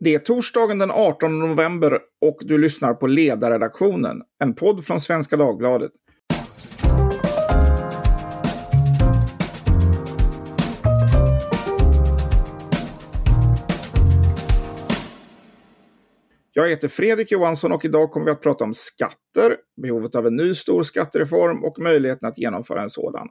Det är torsdagen den 18 november och du lyssnar på Ledarredaktionen, en podd från Svenska Dagbladet. Jag heter Fredrik Johansson och idag kommer vi att prata om skatter, behovet av en ny stor skattereform och möjligheten att genomföra en sådan.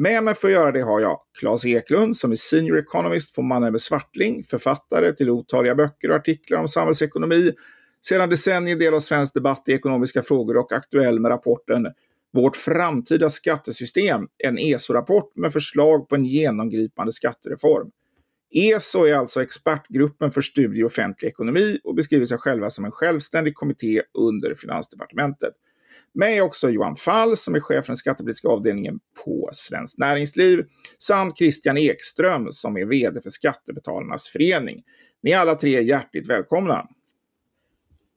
Med mig för att göra det har jag Claes Eklund som är Senior Economist på Mannheimer Swartling, författare till otaliga böcker och artiklar om samhällsekonomi, sedan decennier del av svensk debatt i ekonomiska frågor och aktuell med rapporten Vårt framtida skattesystem, en ESO-rapport med förslag på en genomgripande skattereform. ESO är alltså expertgruppen för studier i offentlig ekonomi och beskriver sig själva som en självständig kommitté under Finansdepartementet. Med också Johan Fall som är chef för den skattepolitiska avdelningen på Svenskt Näringsliv samt Christian Ekström som är vd för Skattebetalarnas förening. Ni är alla tre hjärtligt välkomna.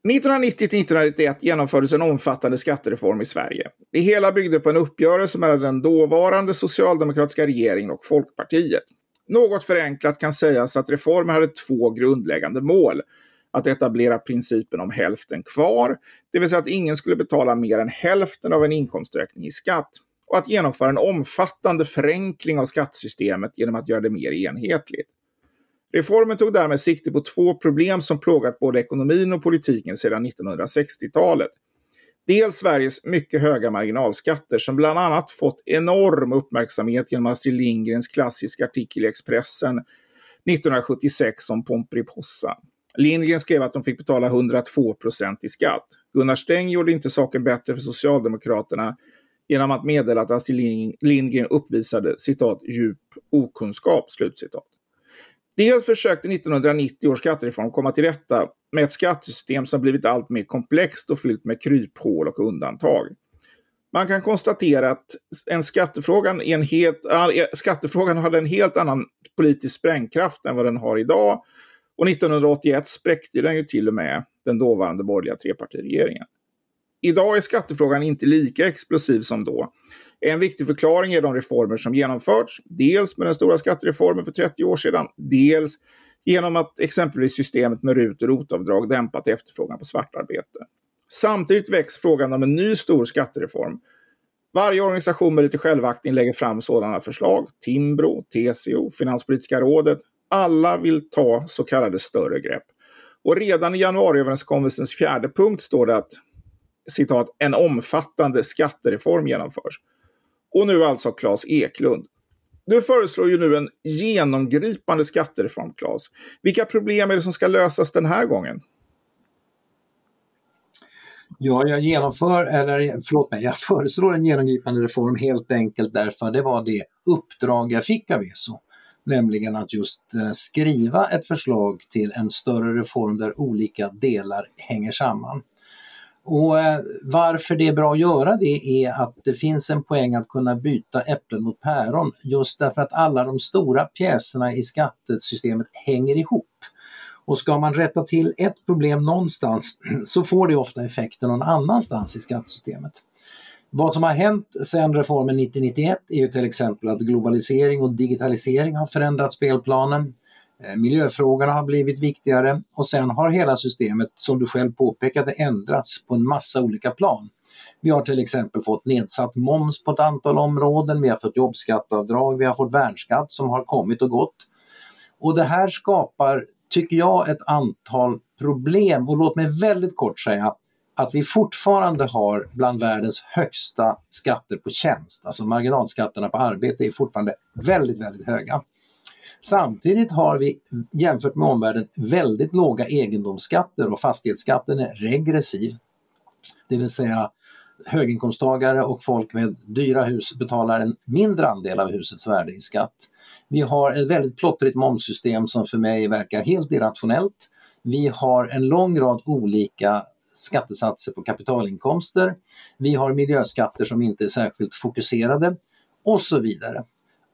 1990-1991 genomfördes en omfattande skattereform i Sverige. Det hela byggde på en uppgörelse mellan den dåvarande socialdemokratiska regeringen och Folkpartiet. Något förenklat kan sägas att reformen hade två grundläggande mål att etablera principen om hälften kvar, det vill säga att ingen skulle betala mer än hälften av en inkomstökning i skatt, och att genomföra en omfattande förenkling av skattesystemet genom att göra det mer enhetligt. Reformen tog därmed sikte på två problem som plågat både ekonomin och politiken sedan 1960-talet. Dels Sveriges mycket höga marginalskatter som bland annat fått enorm uppmärksamhet genom Astrid Lindgrens klassiska artikel i Expressen 1976 om Pomperipossa. Lindgren skrev att de fick betala 102 procent i skatt. Gunnar Sträng gjorde inte saken bättre för Socialdemokraterna genom att meddela att Astrid Lindgren uppvisade citat djup okunskap. Slutcitat. Dels försökte 1990 års skattereform komma till rätta med ett skattesystem som blivit allt mer komplext och fyllt med kryphål och undantag. Man kan konstatera att en skattefrågan, en helt, skattefrågan hade en helt annan politisk sprängkraft än vad den har idag och 1981 spräckte den ju till och med den dåvarande borgerliga trepartiregeringen. Idag är skattefrågan inte lika explosiv som då. En viktig förklaring är de reformer som genomförts, dels med den stora skattereformen för 30 år sedan, dels genom att exempelvis systemet med RUT och ROT-avdrag dämpat efterfrågan på svartarbete. Samtidigt väcks frågan om en ny stor skattereform. Varje organisation med lite självaktning lägger fram sådana förslag. Timbro, TCO, Finanspolitiska rådet, alla vill ta så kallade större grepp. Och redan i januariöverenskommelsens fjärde punkt står det att citat, en omfattande skattereform genomförs. Och nu alltså Claes Eklund. Du föreslår ju nu en genomgripande skattereform, Claes. Vilka problem är det som ska lösas den här gången? Ja, jag genomför, eller förlåt mig, jag föreslår en genomgripande reform helt enkelt därför det var det uppdrag jag fick av ESO nämligen att just eh, skriva ett förslag till en större reform där olika delar hänger samman. Och eh, varför det är bra att göra det är att det finns en poäng att kunna byta äpplen mot päron just därför att alla de stora pjäserna i skattesystemet hänger ihop. Och ska man rätta till ett problem någonstans så får det ofta effekter någon annanstans i skattesystemet. Vad som har hänt sedan reformen 1991 är ju till exempel att globalisering och digitalisering har förändrat spelplanen. Eh, miljöfrågorna har blivit viktigare och sen har hela systemet, som du själv påpekade, ändrats på en massa olika plan. Vi har till exempel fått nedsatt moms på ett antal områden, vi har fått jobbskatteavdrag, vi har fått värnskatt som har kommit och gått. Och det här skapar, tycker jag, ett antal problem och låt mig väldigt kort säga att vi fortfarande har bland världens högsta skatter på tjänst. Alltså marginalskatterna på arbete är fortfarande väldigt, väldigt höga. Samtidigt har vi jämfört med omvärlden väldigt låga egendomsskatter och fastighetsskatten är regressiv. Det vill säga höginkomsttagare och folk med dyra hus betalar en mindre andel av husets värde i skatt. Vi har ett väldigt plottrigt momssystem som för mig verkar helt irrationellt. Vi har en lång rad olika skattesatser på kapitalinkomster. Vi har miljöskatter som inte är särskilt fokuserade och så vidare.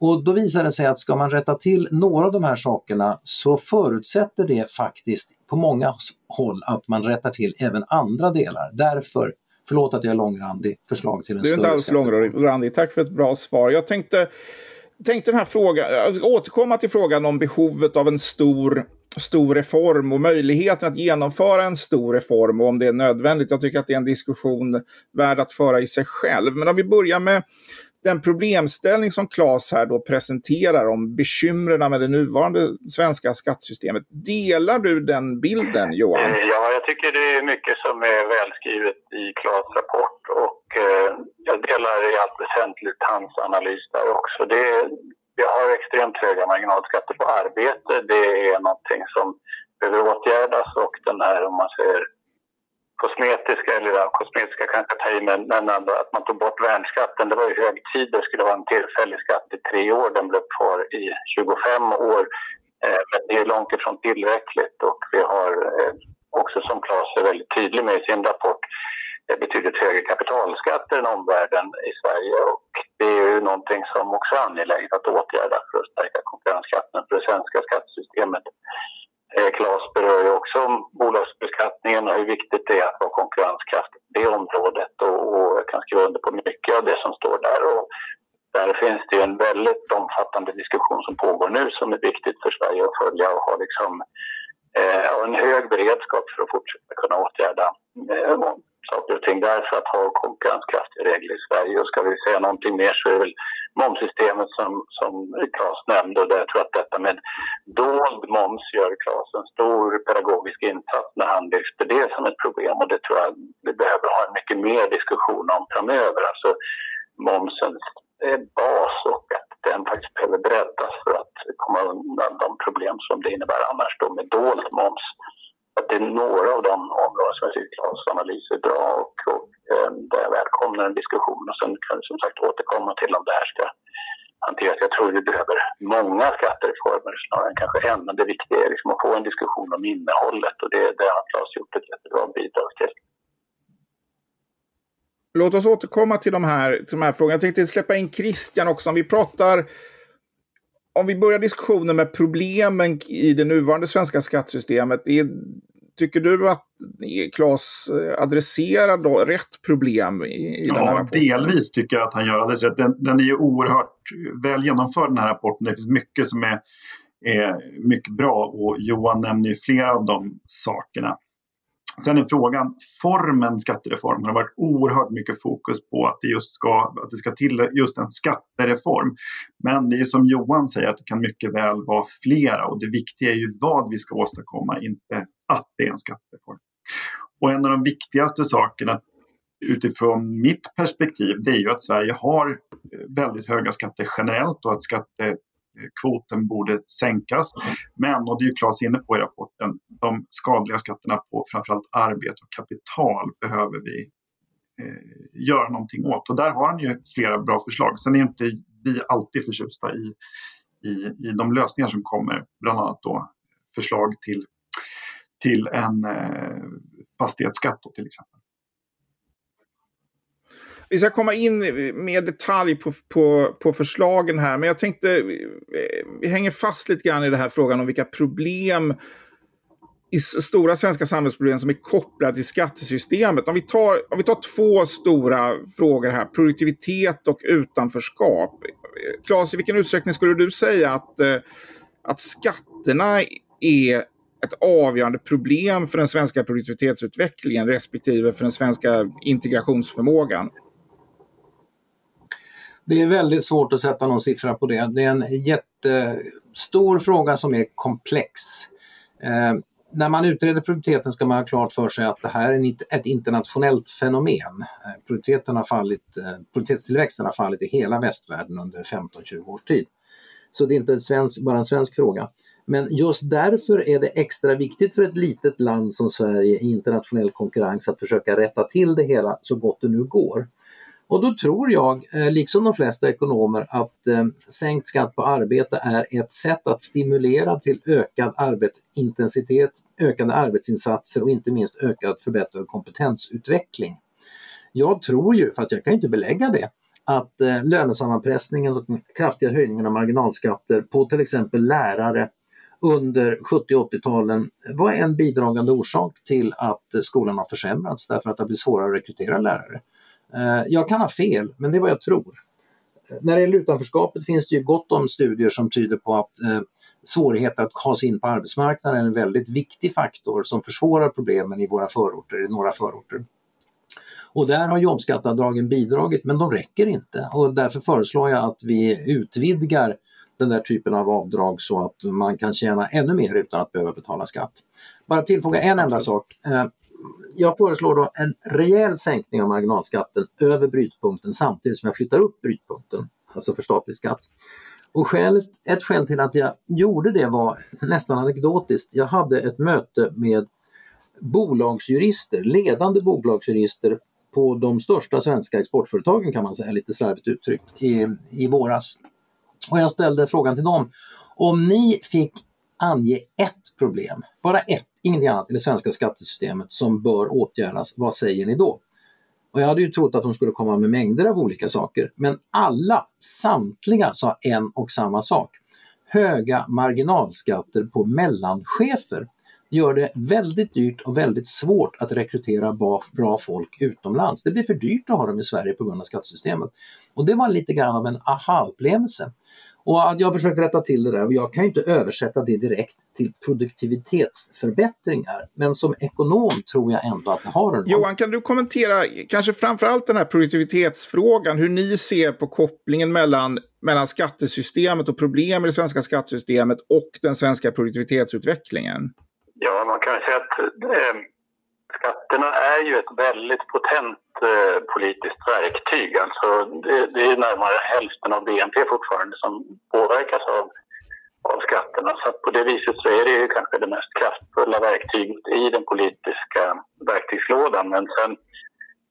Och då visar det sig att ska man rätta till några av de här sakerna så förutsätter det faktiskt på många håll att man rättar till även andra delar. Därför, förlåt att jag är långrandig, förslag till en större... Du är inte alls långrandig, tack för ett bra svar. Jag tänkte, tänkte den här frågan, återkomma till frågan om behovet av en stor stor reform och möjligheten att genomföra en stor reform och om det är nödvändigt. Jag tycker att det är en diskussion värd att föra i sig själv. Men om vi börjar med den problemställning som Claes här då presenterar om bekymren med det nuvarande svenska skattesystemet. Delar du den bilden Johan? Ja, jag tycker det är mycket som är välskrivet i Claes rapport och eh, jag delar i allt väsentligt hans analys där också. Det, vi har extremt höga marginalskatter på arbete. Det är någonting som behöver åtgärdas och den här, om man säger kosmetiska, eller ja, kosmetiska kanske ta i, men, men ändå att man tog bort värnskatten. Det var ju hög tid, det skulle vara en tillfällig skatt i tre år. Den blev kvar i 25 år. Eh, men det är långt ifrån tillräckligt och vi har eh, också som Claes är väldigt tydlig med i sin rapport betydligt högre kapitalskatter än omvärlden i Sverige och det är ju någonting som också är angeläget att åtgärda för att stärka konkurrenskraften för det svenska skattesystemet. Eh, Claes berör ju också bolagsbeskattningen och hur viktigt det är att vara konkurrenskraftig på det området och, och jag kan skriva under på mycket av det som står där. Och där finns det ju en väldigt omfattande diskussion som pågår nu som är viktigt för Sverige att följa och ha liksom, eh, en hög beredskap för att fortsätta kunna åtgärda eh, saker och ting där för att ha konkurrenskraftiga regler i Sverige. Och ska vi säga någonting mer så är det väl momssystemet som, som Claes nämnde och där jag tror att detta med dold moms gör Claes en stor pedagogisk insats när han lyfter det som ett problem och det tror jag vi behöver ha en mycket mer diskussion om framöver. Alltså momsens eh, bas och att den faktiskt behöver breddas för att komma undan de problem som det innebär annars då med dold moms att det är några av de områden som jag tycker Claes analys är bra och, och eh, där jag välkomnar en diskussion. Och sen kan vi som sagt återkomma till om det här ska hanteras. Jag tror vi behöver många skattereformer snarare än kanske en. Men det viktiga är liksom att få en diskussion om innehållet och det, det har Claes gjort ett jättebra bidrag till. Låt oss återkomma till de här, till de här frågorna. Jag tänkte släppa in Christian också. Om vi pratar om vi börjar diskussionen med problemen i det nuvarande svenska skattesystemet. Är, tycker du att Claes adresserar då rätt problem i, i ja, den här rapporten? delvis tycker jag att han gör alldeles rätt. Den, den är ju oerhört väl genomförd den här rapporten. Det finns mycket som är, är mycket bra och Johan nämner ju flera av de sakerna. Sen är frågan, formen skattereform har varit oerhört mycket fokus på att det just ska, att det ska till just en skattereform. Men det är ju som Johan säger att det kan mycket väl vara flera och det viktiga är ju vad vi ska åstadkomma, inte att det är en skattereform. Och en av de viktigaste sakerna utifrån mitt perspektiv det är ju att Sverige har eh, väldigt höga skatter generellt och att skatte, kvoten borde sänkas. Men, och det är ju Claes inne på i rapporten, de skadliga skatterna på framförallt arbete och kapital behöver vi eh, göra någonting åt. Och där har han ju flera bra förslag. Sen är inte vi alltid förtjusta i, i, i de lösningar som kommer, bland annat då förslag till, till en eh, fastighetsskatt till exempel. Vi ska komma in mer detalj på, på, på förslagen här, men jag tänkte vi hänger fast lite grann i den här frågan om vilka problem i stora svenska samhällsproblem som är kopplade till skattesystemet. Om vi, tar, om vi tar två stora frågor här, produktivitet och utanförskap. Claes, i vilken utsträckning skulle du säga att, eh, att skatterna är ett avgörande problem för den svenska produktivitetsutvecklingen respektive för den svenska integrationsförmågan? Det är väldigt svårt att sätta någon siffra på det. Det är en jättestor fråga som är komplex. Eh, när man utreder produktiviteten ska man ha klart för sig att det här är ett internationellt fenomen. Eh, produktiviteten har fallit, eh, produktivitetstillväxten har fallit i hela västvärlden under 15-20 års tid. Så det är inte svensk, bara en svensk fråga. Men just därför är det extra viktigt för ett litet land som Sverige i internationell konkurrens att försöka rätta till det hela så gott det nu går. Och då tror jag, eh, liksom de flesta ekonomer, att eh, sänkt skatt på arbete är ett sätt att stimulera till ökad arbetsintensitet, ökade arbetsinsatser och inte minst ökad förbättrad kompetensutveckling. Jag tror ju, fast jag kan inte belägga det, att eh, lönesammanpressningen och den kraftiga höjningen av marginalskatter på till exempel lärare under 70 80-talen var en bidragande orsak till att eh, skolan har försämrats därför att det blir svårare att rekrytera lärare. Eh, jag kan ha fel, men det är vad jag tror. När det gäller utanförskapet finns det ju gott om studier som tyder på att eh, svårigheter att ta sig in på arbetsmarknaden är en väldigt viktig faktor som försvårar problemen i våra förorter, i några förorter. Och där har jobbskatteavdragen bidragit men de räcker inte och därför föreslår jag att vi utvidgar den där typen av avdrag så att man kan tjäna ännu mer utan att behöva betala skatt. Bara tillfoga en enda sak. Jag föreslår då en rejäl sänkning av marginalskatten över brytpunkten samtidigt som jag flyttar upp brytpunkten, alltså för statlig skatt. Och skälet, ett skäl till att jag gjorde det var nästan anekdotiskt. Jag hade ett möte med bolagsjurister, ledande bolagsjurister på de största svenska exportföretagen kan man säga, lite slarvigt uttryckt, i, i våras. Och jag ställde frågan till dem, om ni fick ange ett problem, bara ett, ingenting annat i det svenska skattesystemet som bör åtgärdas, vad säger ni då? Och jag hade ju trott att de skulle komma med mängder av olika saker, men alla, samtliga sa en och samma sak. Höga marginalskatter på mellanchefer gör det väldigt dyrt och väldigt svårt att rekrytera bra folk utomlands. Det blir för dyrt att ha dem i Sverige på grund av skattesystemet. Och det var lite grann av en aha-upplevelse. Och jag har försökt rätta till det där och jag kan inte översätta det direkt till produktivitetsförbättringar. Men som ekonom tror jag ändå att det har en Johan, kan du kommentera kanske framförallt den här produktivitetsfrågan, hur ni ser på kopplingen mellan, mellan skattesystemet och problem i det svenska skattesystemet och den svenska produktivitetsutvecklingen? Ja, man kan säga att eh, skatterna är ju ett väldigt potent eh, politiskt verktyg. Alltså det, det, är närmare hälften av BNP fortfarande som påverkas av, av skatterna. Så på det viset så är det ju kanske det mest kraftfulla verktyget i den politiska verktygslådan. Men sen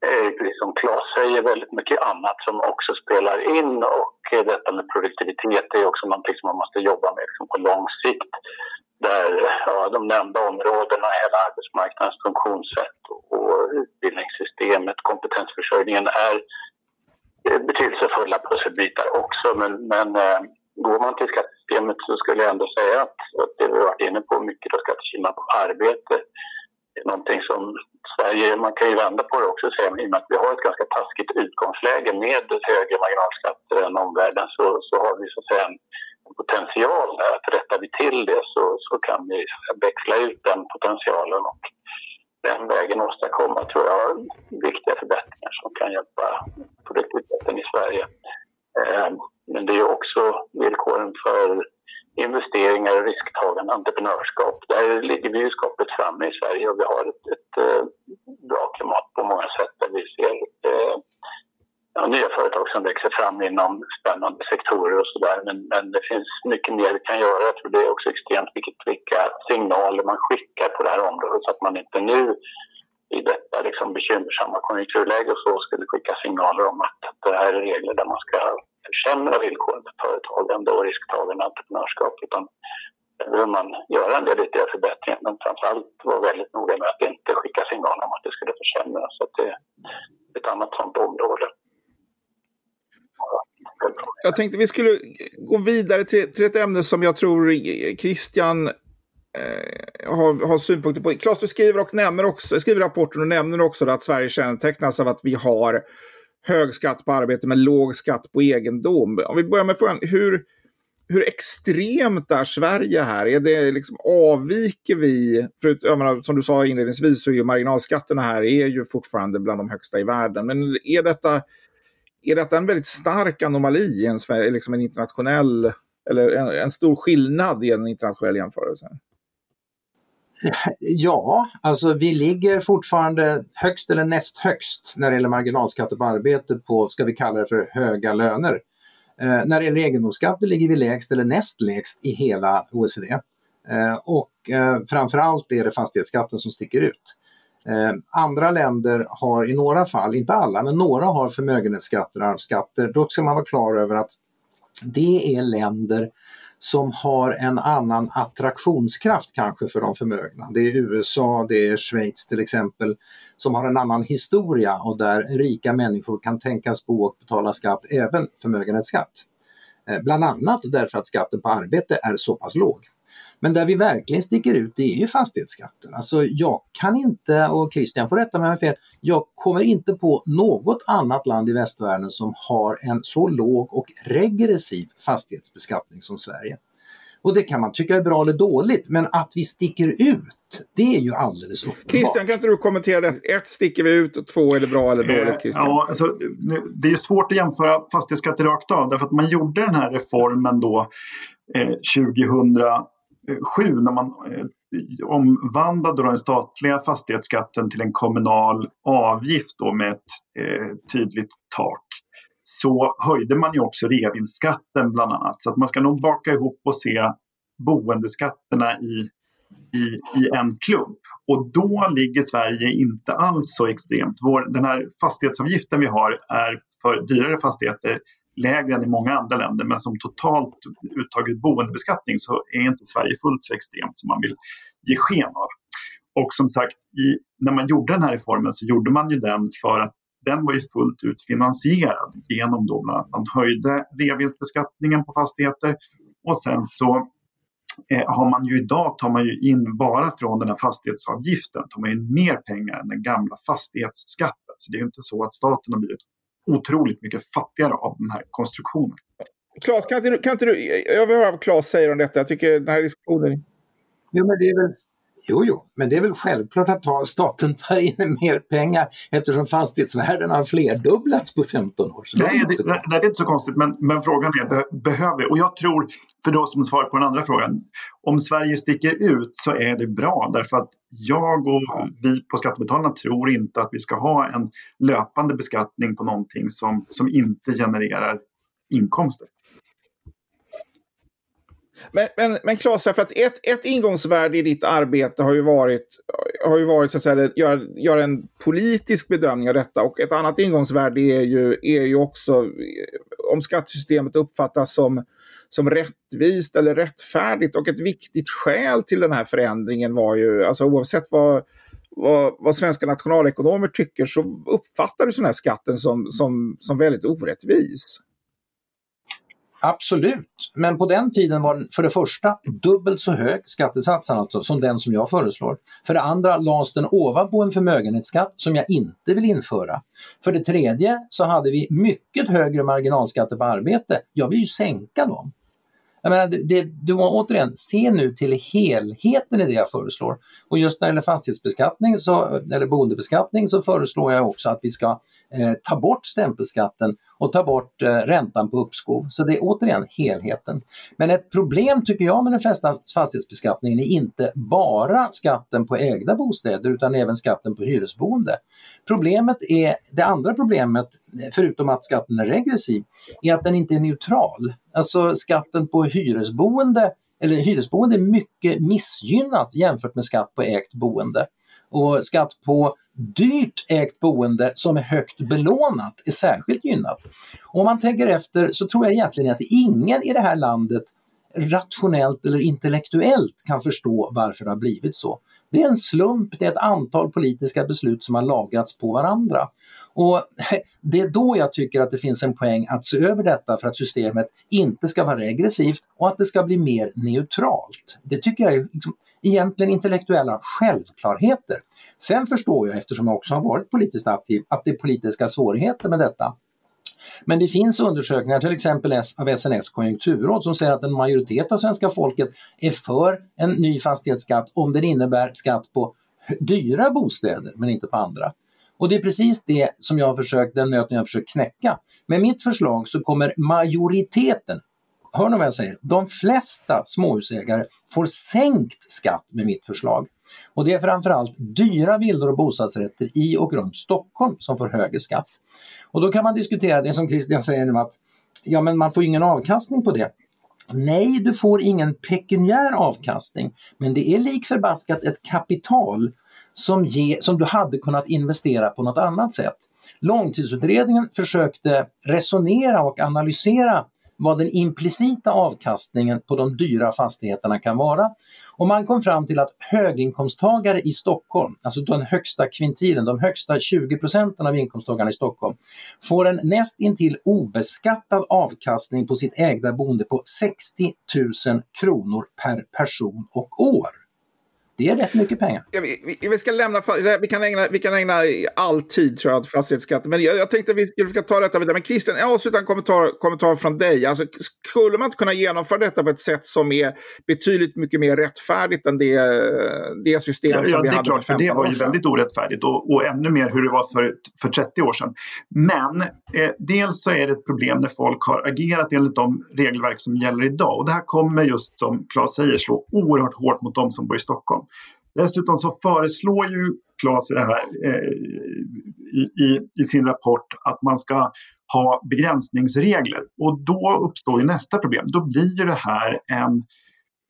är det, precis som Claes säger, väldigt mycket annat som också spelar in och eh, detta med produktivitet är också någonting som man måste jobba med liksom på lång sikt där ja, de nämnda områdena, hela arbetsmarknadens funktionssätt och utbildningssystemet, kompetensförsörjningen är eh, betydelsefulla pusselbitar också. Men, men eh, går man till skattesystemet så skulle jag ändå säga att, att det vi varit inne på, mycket då skattekilarna på arbete, är någonting som Sverige, man kan ju vända på det också och säga, i och med att vi har ett ganska taskigt utgångsläge med högre marginalskatter än omvärlden så, så har vi så att säga en potential där. Att rättar vi till det så, så kan vi växla ut den potentialen och den vägen åstadkomma, tror jag, viktiga förbättringar som kan hjälpa produktiviteten i Sverige. Eh, men det är också villkoren för investeringar och risktagande entreprenörskap. Där ligger vi ju skapet framme i Sverige och vi har ett, ett, eh, bra klimat på många sätt där vi ser eh, ja, nya företag som växer fram inom spännande sektorer och sådär. Men, men det finns mycket mer vi kan göra. Jag tror det är också extremt viktigt vilka signaler man skickar på det här området så att man inte nu i detta liksom bekymmersamma konjunkturläge och så skulle skicka signaler om att det här är regler där man ska försämra villkoren för företagande och risktagande entreprenörskap. Utan där behöver man göra en del ytterligare förbättringar men framförallt vara väldigt noga med att inte skicka signaler om att det skulle försämras. Så det är ett annat sådant område. Jag tänkte vi skulle gå vidare till, till ett ämne som jag tror Christian eh, har, har synpunkter på. Klas, du skriver, och nämner också, skriver rapporten och nämner också att Sverige kännetecknas av att vi har hög skatt på arbete men låg skatt på egendom. Om vi börjar med frågan, hur, hur extremt är Sverige här? Är det liksom, avviker vi? För, menar, som du sa inledningsvis så är ju marginalskatterna här är ju fortfarande bland de högsta i världen. Men är detta är detta en väldigt stark anomali, en, liksom en internationell, eller en, en stor skillnad i en internationell jämförelse? Ja, alltså vi ligger fortfarande högst eller näst högst när det gäller marginalskatter på arbete på, ska vi kalla det för höga löner. Eh, när det gäller egendomsskatter ligger vi lägst eller näst lägst i hela OECD. Eh, och eh, framförallt är det fastighetsskatten som sticker ut. Eh, andra länder har i några fall, inte alla, men några har förmögenhetsskatter och arvsskatter. Då ska man vara klar över att det är länder som har en annan attraktionskraft kanske för de förmögna. Det är USA, det är Schweiz till exempel, som har en annan historia och där rika människor kan tänkas bo och betala skatt, även förmögenhetsskatt. Eh, bland annat därför att skatten på arbete är så pass låg. Men där vi verkligen sticker ut det är ju fastighetsskatten. Alltså jag kan inte, och Christian får rätta mig om jag fel, jag kommer inte på något annat land i västvärlden som har en så låg och regressiv fastighetsbeskattning som Sverige. Och det kan man tycka är bra eller dåligt, men att vi sticker ut, det är ju alldeles uppenbart. Christian, kan inte du kommentera det? Ett, sticker vi ut? Och två, är det bra eller dåligt? Eh, Christian? Ja, alltså, det är ju svårt att jämföra fastighetsskatter rakt av, därför att man gjorde den här reformen då eh, 2007 när man eh, omvandlade den statliga fastighetsskatten till en kommunal avgift då med ett eh, tydligt tak så höjde man ju också revinskatten bland annat. Så att man ska nog baka ihop och se boendeskatterna i, i, i en klump. Och då ligger Sverige inte alls så extremt. Vår, den här fastighetsavgiften vi har är för dyrare fastigheter lägre än i många andra länder men som totalt uttaget boendebeskattning så är inte Sverige fullt så extremt som man vill ge sken av. Och som sagt, i, när man gjorde den här reformen så gjorde man ju den för att den var ju fullt ut finansierad genom då bland att man höjde reavinstbeskattningen på fastigheter och sen så eh, har man ju idag tar man ju in bara från den här fastighetsavgiften tar man in mer pengar än den gamla fastighetsskatten. Så det är ju inte så att staten har blivit otroligt mycket fattigare av den här konstruktionen. Claes, kan inte, kan inte du, jag vill höra vad Claes säger om detta. Jag tycker den här diskussionen... Jo, men det är väl Jo, jo, men det är väl självklart att staten tar in mer pengar eftersom fastighetsvärdena har flerdubblats på 15 år. Så Nej, det, det, det, är inte så konstigt, men, men frågan är be, behöver vi? Och jag tror, för då som svar på den andra frågan, om Sverige sticker ut så är det bra därför att jag och vi på Skattebetalarna tror inte att vi ska ha en löpande beskattning på någonting som, som inte genererar inkomster. Men, men, men Claes, för att ett, ett ingångsvärde i ditt arbete har ju varit, har ju varit så att säga, göra gör en politisk bedömning av detta och ett annat ingångsvärde är ju, är ju också om skattesystemet uppfattas som, som rättvist eller rättfärdigt och ett viktigt skäl till den här förändringen var ju, alltså oavsett vad vad, vad svenska nationalekonomer tycker så uppfattar du den här skatten som, som, som väldigt orättvis. Absolut, men på den tiden var den för det första dubbelt så hög, skattesatsen alltså, som den som jag föreslår. För det andra lades den ovanpå en förmögenhetsskatt som jag inte vill införa. För det tredje så hade vi mycket högre marginalskatter på arbete. Jag vill ju sänka dem. Jag menar, det, det, du återigen, se nu till helheten i det jag föreslår. Och just när det gäller fastighetsbeskattning, så, eller boendebeskattning, så föreslår jag också att vi ska eh, ta bort stämpelskatten och ta bort eh, räntan på uppskov. Så det är återigen helheten. Men ett problem tycker jag med den flesta fastighetsbeskattningen är inte bara skatten på ägda bostäder utan även skatten på hyresboende. Problemet är, det andra problemet, förutom att skatten är regressiv, är att den inte är neutral. Alltså skatten på hyresboende eller hyresboende är mycket missgynnat jämfört med skatt på ägt boende. Och skatt på dyrt ägt boende som är högt belånat är särskilt gynnat. Och om man tänker efter så tror jag egentligen att ingen i det här landet rationellt eller intellektuellt kan förstå varför det har blivit så. Det är en slump, det är ett antal politiska beslut som har lagats på varandra. Och Det är då jag tycker att det finns en poäng att se över detta för att systemet inte ska vara regressivt och att det ska bli mer neutralt. Det tycker jag är liksom egentligen intellektuella självklarheter. Sen förstår jag, eftersom jag också har varit politiskt aktiv, att det är politiska svårigheter med detta. Men det finns undersökningar, till exempel av SNS konjunkturråd, som säger att en majoritet av svenska folket är för en ny fastighetsskatt om den innebär skatt på dyra bostäder men inte på andra. Och det är precis det som jag har försökt, den nöten jag har försökt knäcka. Med mitt förslag så kommer majoriteten, hör ni vad jag säger, de flesta småhusägare får sänkt skatt med mitt förslag. Och det är framförallt dyra villor och bostadsrätter i och runt Stockholm som får högre skatt. Och då kan man diskutera det som Christian säger nu att ja men man får ingen avkastning på det. Nej, du får ingen pekuniär avkastning, men det är lik förbaskat ett kapital som, ge, som du hade kunnat investera på något annat sätt. Långtidsutredningen försökte resonera och analysera vad den implicita avkastningen på de dyra fastigheterna kan vara. Och man kom fram till att höginkomsttagare i Stockholm, alltså den högsta kvintilen, de högsta 20 procenten av inkomsttagarna i Stockholm, får en näst intill obeskattad avkastning på sitt ägda boende på 60 000 kronor per person och år. Det är rätt mycket pengar. Ja, vi, vi, ska lämna, vi, kan ägna, vi kan ägna all tid tror jag åt fastighetsskatten. Men jag, jag tänkte att vi ska ta detta vidare. Men Christian, en avslutande kommentar, kommentar från dig. Alltså, skulle man inte kunna genomföra detta på ett sätt som är betydligt mycket mer rättfärdigt än det, det system ja, som ja, vi hade klart, för 15 år sedan? Det var ju väldigt orättfärdigt och, och ännu mer hur det var för, för 30 år sedan. Men eh, dels så är det ett problem när folk har agerat enligt de regelverk som gäller idag. Och det här kommer just som Claes säger slå oerhört hårt mot de som bor i Stockholm. Dessutom så föreslår ju Claes det här eh, i, i, i, sin rapport att man ska ha begränsningsregler och då uppstår ju nästa problem. Då blir ju det här en,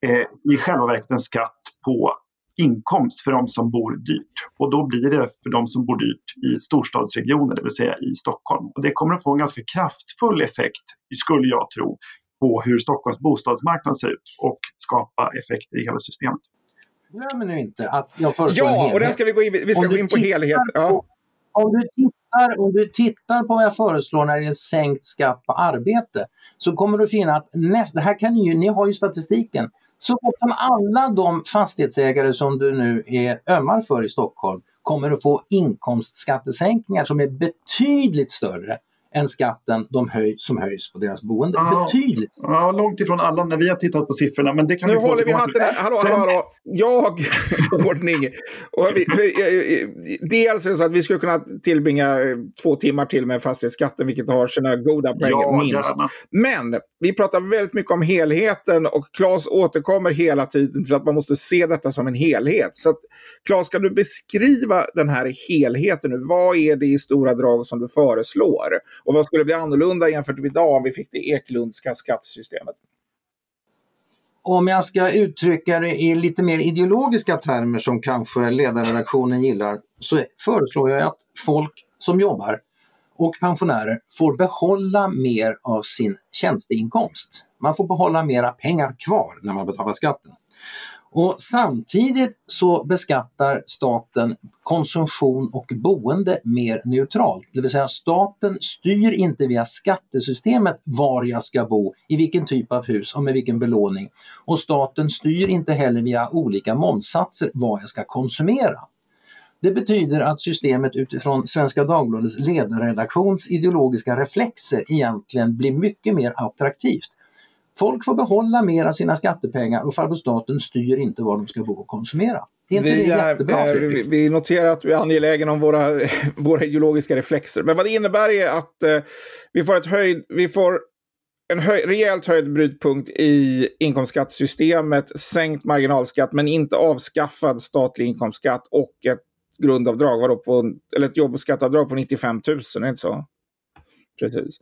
eh, i själva verket en skatt på inkomst för de som bor dyrt. Och då blir det för de som bor dyrt i storstadsregioner, det vill säga i Stockholm. Och det kommer att få en ganska kraftfull effekt, skulle jag tro, på hur Stockholms bostadsmarknad ser ut och skapa effekter i hela systemet. Glöm nu inte att jag föreslår Ja, en helhet. och den ska vi gå in, vi ska gå in på helhet. Ja. Om, du tittar, om du tittar på vad jag föreslår när det är sänkt skatt på arbete så kommer du finna att nästa, det här kan ni ju, ni har ju statistiken. Så gott som alla de fastighetsägare som du nu är ömmar för i Stockholm kommer att få inkomstskattesänkningar som är betydligt större än skatten de höj, som höjs på deras boende. Ja, Betydligt. Ja, långt ifrån alla när vi har tittat på siffrorna. Men det kan nu vi håller vi hatten här. Hallå, hallå, hallå. Jag, ordning. Och vi, för, eh, eh, dels är det så att vi skulle kunna tillbringa eh, två timmar till med fastighetsskatten, vilket har sina goda poäng ja, minst. Gärna. Men vi pratar väldigt mycket om helheten och Claes återkommer hela tiden till att man måste se detta som en helhet. Så att, Claes, kan du beskriva den här helheten nu? Vad är det i stora drag som du föreslår? Och vad skulle bli annorlunda jämfört med idag om vi fick det Eklundska skattesystemet? Om jag ska uttrycka det i lite mer ideologiska termer som kanske ledarredaktionen gillar så föreslår jag att folk som jobbar och pensionärer får behålla mer av sin tjänsteinkomst. Man får behålla mera pengar kvar när man betalar skatten. Och samtidigt så beskattar staten konsumtion och boende mer neutralt. Det vill säga staten styr inte via skattesystemet var jag ska bo, i vilken typ av hus och med vilken belåning. Och staten styr inte heller via olika momssatser vad jag ska konsumera. Det betyder att systemet utifrån Svenska Dagbladets ledarredaktions ideologiska reflexer egentligen blir mycket mer attraktivt. Folk får behålla mer av sina skattepengar och farbror staten styr inte var de ska bo och konsumera. Är inte vi, det jättebra? vi, vi noterar att du är angelägen om våra, våra ideologiska reflexer. Men vad det innebär är att eh, vi får, ett höjd, vi får en höj, rejält höjd brytpunkt i inkomstskattesystemet, sänkt marginalskatt men inte avskaffad statlig inkomstskatt och ett grundavdrag, vadå, på, eller ett jobbskatteavdrag på 95 000, är det inte så? Precis.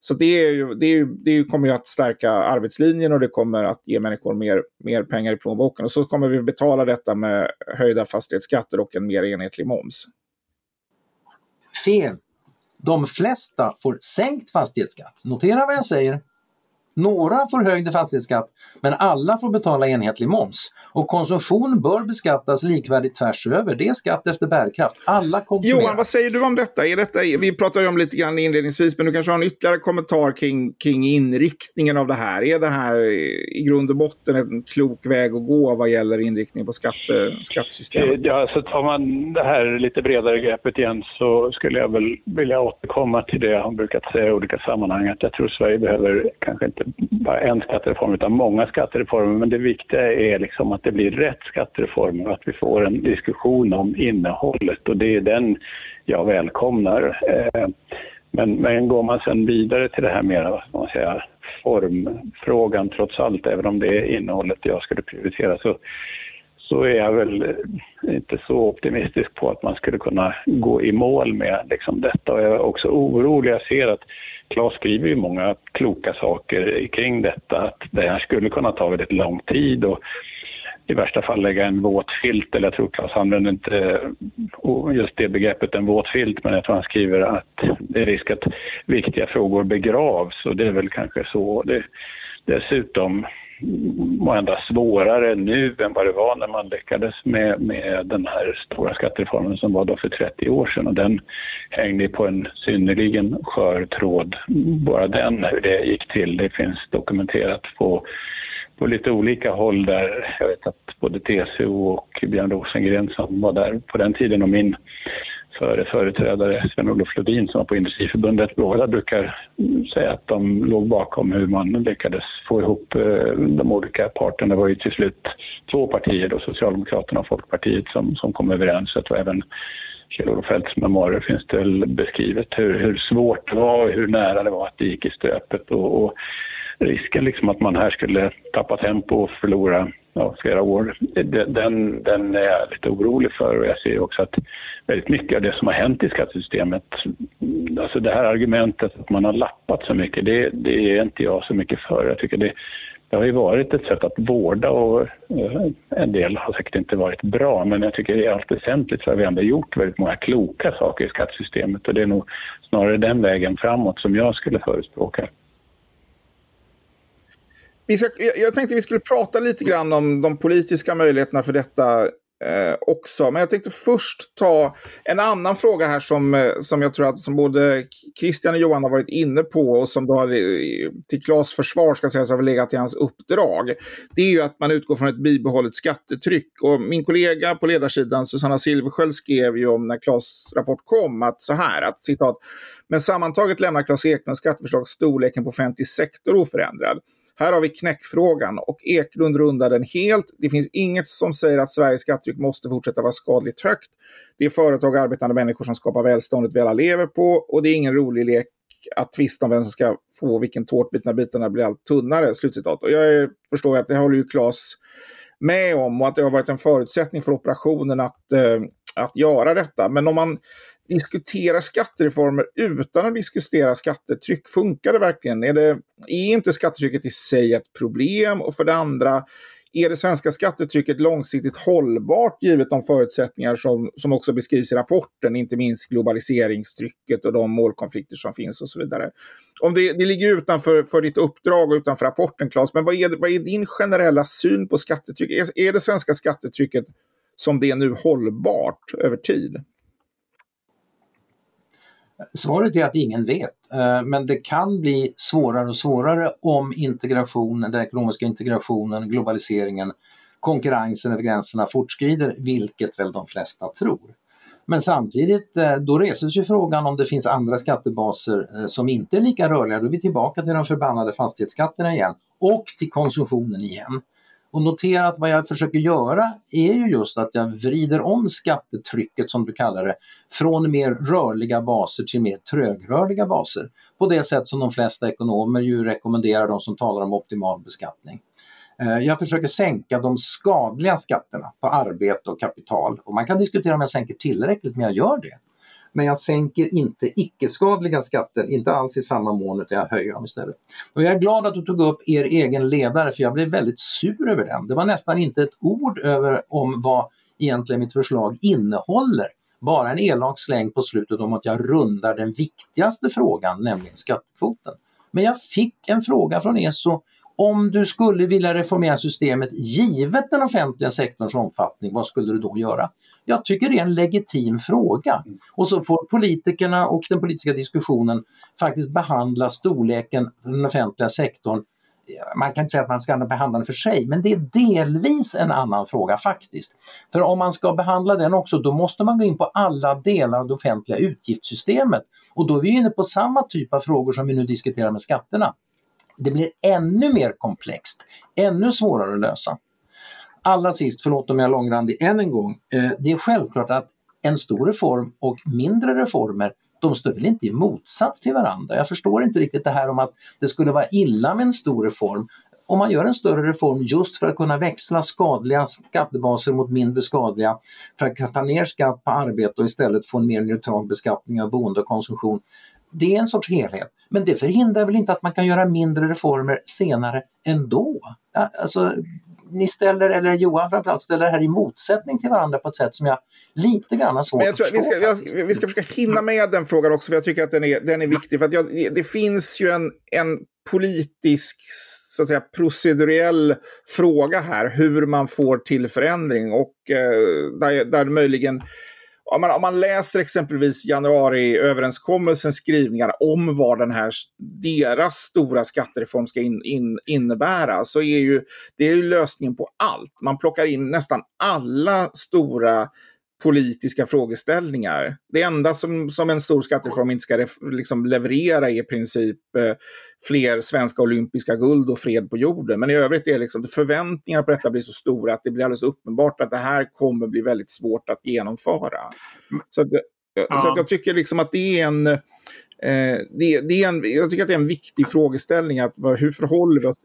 Så det, är ju, det, är ju, det kommer ju att stärka arbetslinjen och det kommer att ge människor mer, mer pengar i plånboken. Och så kommer vi betala detta med höjda fastighetsskatter och en mer enhetlig moms. Fel. De flesta får sänkt fastighetsskatt. Notera vad jag säger. Några får högre fastighetsskatt, men alla får betala enhetlig moms. Och konsumtion bör beskattas likvärdigt tvärs över. Det är skatt efter bärkraft. Alla konsumerar. Johan, vad säger du om detta? Är detta vi pratade ju om lite grann inledningsvis, men du kanske har en ytterligare kommentar kring, kring inriktningen av det här. Är det här i grund och botten en klok väg att gå vad gäller inriktning på skatte, skattesystemet? Ja, så tar man det här lite bredare greppet igen så skulle jag väl vilja återkomma till det jag har brukat säga i olika sammanhang. Att jag tror Sverige behöver kanske inte bara en skattereform utan många skattereformer. Men det viktiga är liksom att det blir rätt skattereformer och att vi får en diskussion om innehållet och det är den jag välkomnar. Eh, men, men går man sen vidare till det här mera, vad man säga, formfrågan trots allt, även om det är innehållet jag skulle prioritera, så, så är jag väl inte så optimistisk på att man skulle kunna gå i mål med liksom detta. Och jag är också orolig. Jag ser att Claes skriver ju många kloka saker kring detta, att det här skulle kunna ta väldigt lång tid och i värsta fall lägga en våt filt, eller jag tror Claes använder inte eh, just det begreppet en våt filt, men jag tror han skriver att det är risk att viktiga frågor begravs och det är väl kanske så. Det, dessutom måhända svårare nu än vad det var när man lyckades med, med den här stora skattereformen som var då för 30 år sedan och den hängde på en synnerligen skör tråd. Bara den, hur det gick till, det finns dokumenterat på på lite olika håll där. Jag vet att både TCO och Björn Rosengren som var där på den tiden och min före företrädare Sven-Olof Lodin som var på Industriförbundet, båda brukar säga att de låg bakom hur man lyckades få ihop eh, de olika parterna. Det var ju till slut två partier, då, Socialdemokraterna och Folkpartiet, som, som kom överens. Så att även Kjell-Olof Feldts memoarer finns det beskrivet hur, hur svårt det var och hur nära det var att det gick i stöpet. Och, och risken liksom att man här skulle tappa tempo och förlora ja, flera år, den, den är jag lite orolig för och jag ser också att väldigt mycket av det som har hänt i skattesystemet, alltså det här argumentet att man har lappat så mycket, det, det är inte jag så mycket för. Jag tycker det, det har ju varit ett sätt att vårda och eh, en del har säkert inte varit bra men jag tycker i allt väsentligt så har vi ändå gjort väldigt många kloka saker i skattesystemet och det är nog snarare den vägen framåt som jag skulle förespråka. Vi ska, jag tänkte vi skulle prata lite grann om de politiska möjligheterna för detta eh, också. Men jag tänkte först ta en annan fråga här som, eh, som jag tror att som både Christian och Johan har varit inne på och som då har, eh, till Klas försvar ska sägas har legat i hans uppdrag. Det är ju att man utgår från ett bibehållet skattetryck. Och min kollega på ledarsidan Susanna Silversköld skrev ju om när Klas rapport kom att så här att citat men sammantaget lämnar Klas Eklunds skatteförslag storleken på offentlig sektor oförändrad. Här har vi knäckfrågan och Eklund rundar den helt. Det finns inget som säger att Sveriges skattetryck måste fortsätta vara skadligt högt. Det är företag och arbetande människor som skapar välståndet vi alla lever på och det är ingen rolig lek att tvista om vem som ska få vilken tårtbit när bitarna blir allt tunnare. Slutcitat. Och jag förstår att det håller ju Claes med om och att det har varit en förutsättning för operationen att, eh, att göra detta. Men om man diskutera skattereformer utan att diskutera skattetryck. Funkar det verkligen? Är, det, är inte skattetrycket i sig ett problem? Och för det andra, är det svenska skattetrycket långsiktigt hållbart givet de förutsättningar som, som också beskrivs i rapporten, inte minst globaliseringstrycket och de målkonflikter som finns och så vidare. Om det, det ligger utanför för ditt uppdrag och utanför rapporten, Claes, men vad är, vad är din generella syn på skattetryck? Är, är det svenska skattetrycket som det är nu hållbart över tid? Svaret är att ingen vet, eh, men det kan bli svårare och svårare om integrationen, den ekonomiska integrationen, globaliseringen, konkurrensen över gränserna fortskrider, vilket väl de flesta tror. Men samtidigt, eh, då reses ju frågan om det finns andra skattebaser eh, som inte är lika rörliga. Då är vi tillbaka till de förbannade fastighetsskatterna igen och till konsumtionen igen. Och notera att vad jag försöker göra är ju just att jag vrider om skattetrycket som du kallar det från mer rörliga baser till mer trögrörliga baser. På det sätt som de flesta ekonomer ju rekommenderar de som talar om optimal beskattning. Eh, jag försöker sänka de skadliga skatterna på arbete och kapital och man kan diskutera om jag sänker tillräckligt men jag gör det men jag sänker inte icke-skadliga skatter, inte alls i samma mån utan jag höjer dem istället. Och jag är glad att du tog upp er egen ledare för jag blev väldigt sur över den. Det var nästan inte ett ord över om vad egentligen mitt förslag innehåller. Bara en elak släng på slutet om att jag rundar den viktigaste frågan, nämligen skattekvoten. Men jag fick en fråga från ESO om du skulle vilja reformera systemet givet den offentliga sektorns omfattning, vad skulle du då göra? Jag tycker det är en legitim fråga. Och så får politikerna och den politiska diskussionen faktiskt behandla storleken för den offentliga sektorn man kan inte säga att man ska behandla den för sig, men det är delvis en annan fråga faktiskt. För om man ska behandla den också, då måste man gå in på alla delar av det offentliga utgiftssystemet. Och då är vi inne på samma typ av frågor som vi nu diskuterar med skatterna. Det blir ännu mer komplext, ännu svårare att lösa. Allra sist, förlåt om jag är långrandig än en gång, eh, det är självklart att en stor reform och mindre reformer de står väl inte i motsats till varandra. Jag förstår inte riktigt det här om att det skulle vara illa med en stor reform. Om man gör en större reform just för att kunna växla skadliga skattebaser mot mindre skadliga, för att ta ner skatt på arbete och istället få en mer neutral beskattning av boende och konsumtion. Det är en sorts helhet. Men det förhindrar väl inte att man kan göra mindre reformer senare ändå? Alltså, ni ställer, eller Johan framförallt, ställer det här i motsättning till varandra på ett sätt som jag lite grann har svårt jag tror, att förstå. Vi ska, jag, vi ska försöka hinna med den frågan också, för jag tycker att den är, den är viktig. För att jag, det finns ju en, en politisk, så att säga, procedurell fråga här, hur man får till förändring. Och eh, där, där möjligen om man, om man läser exempelvis januariöverenskommelsens skrivningar om vad den här, deras stora skattereform ska in, in, innebära så är ju det är ju lösningen på allt. Man plockar in nästan alla stora politiska frågeställningar. Det enda som, som en stor skattereform inte ska liksom leverera är i princip eh, fler svenska olympiska guld och fred på jorden. Men i övrigt är liksom, förväntningarna på detta blir så stora att det blir alldeles uppenbart att det här kommer bli väldigt svårt att genomföra. Så, att, ja. så att jag tycker liksom att det är en... Eh, det, det, är en, jag tycker att det är en viktig frågeställning. Att, hur förhåller vi oss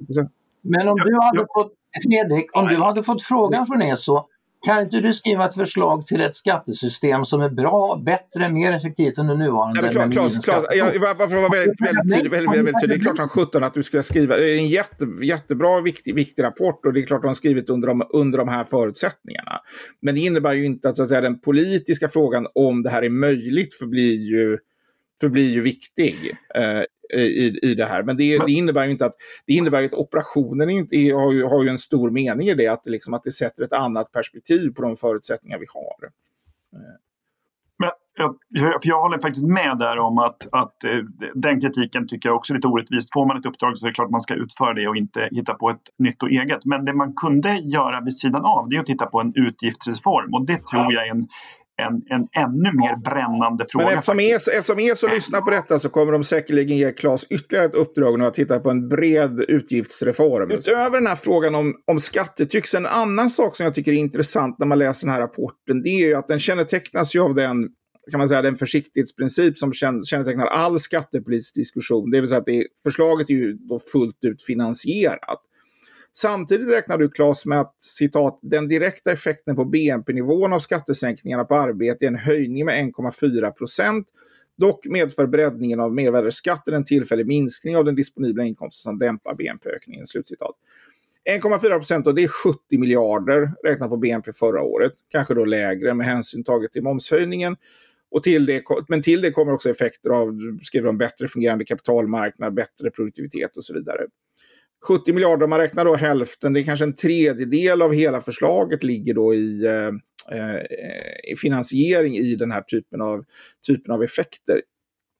Men om du hade fått, Fredrik, om du hade fått frågan från ESO kan inte du skriva ett förslag till ett skattesystem som är bra, bättre, mer effektivt än det nuvarande? Ja, klart, Claes, Claes, jag, bara för att vara väldigt, väldigt tydlig, väldigt, väldigt, väldigt tydlig. Det är klart som sjutton att du ska skriva. Det är en jätte, jättebra, viktig, viktig rapport och det är klart att de har skrivit under de, under de här förutsättningarna. Men det innebär ju inte att, så att säga, den politiska frågan om det här är möjligt förblir ju förblir ju viktig. Eh, i, i det här. Men det, det, innebär ju inte att, det innebär att operationen inte, har, ju, har ju en stor mening i det, att, liksom, att det sätter ett annat perspektiv på de förutsättningar vi har. Men jag, för jag håller faktiskt med där om att, att eh, den kritiken tycker jag också är lite orättvist. Får man ett uppdrag så är det klart man ska utföra det och inte hitta på ett nytt och eget. Men det man kunde göra vid sidan av det är att titta på en utgiftsreform och det tror jag är en en, en ännu mer brännande fråga. Men eftersom ESO, eftersom ESO lyssnar på detta så kommer de säkerligen ge Claes ytterligare ett uppdrag nu att titta på en bred utgiftsreform. Utöver den här frågan om, om skattetryck, så en annan sak som jag tycker är intressant när man läser den här rapporten, det är ju att den kännetecknas ju av den kan man säga, den försiktighetsprincip som kännetecknar all skattepolitisk diskussion. Det vill säga att det, förslaget är ju då fullt ut finansierat. Samtidigt räknar du, Claes, med att citat, den direkta effekten på BNP-nivån av skattesänkningarna på arbete är en höjning med 1,4 procent. Dock medför breddningen av mervärdesskatten en tillfällig minskning av den disponibla inkomsten som dämpar BNP-ökningen. Slutcitat. 1,4 procent och det är 70 miljarder räknat på BNP förra året. Kanske då lägre med hänsyn taget till momshöjningen. Och till det, men till det kommer också effekter av skriver de, bättre fungerande kapitalmarknad, bättre produktivitet och så vidare. 70 miljarder, om man räknar då hälften, det är kanske en tredjedel av hela förslaget ligger då i, eh, eh finansiering i den här typen av, typen av effekter.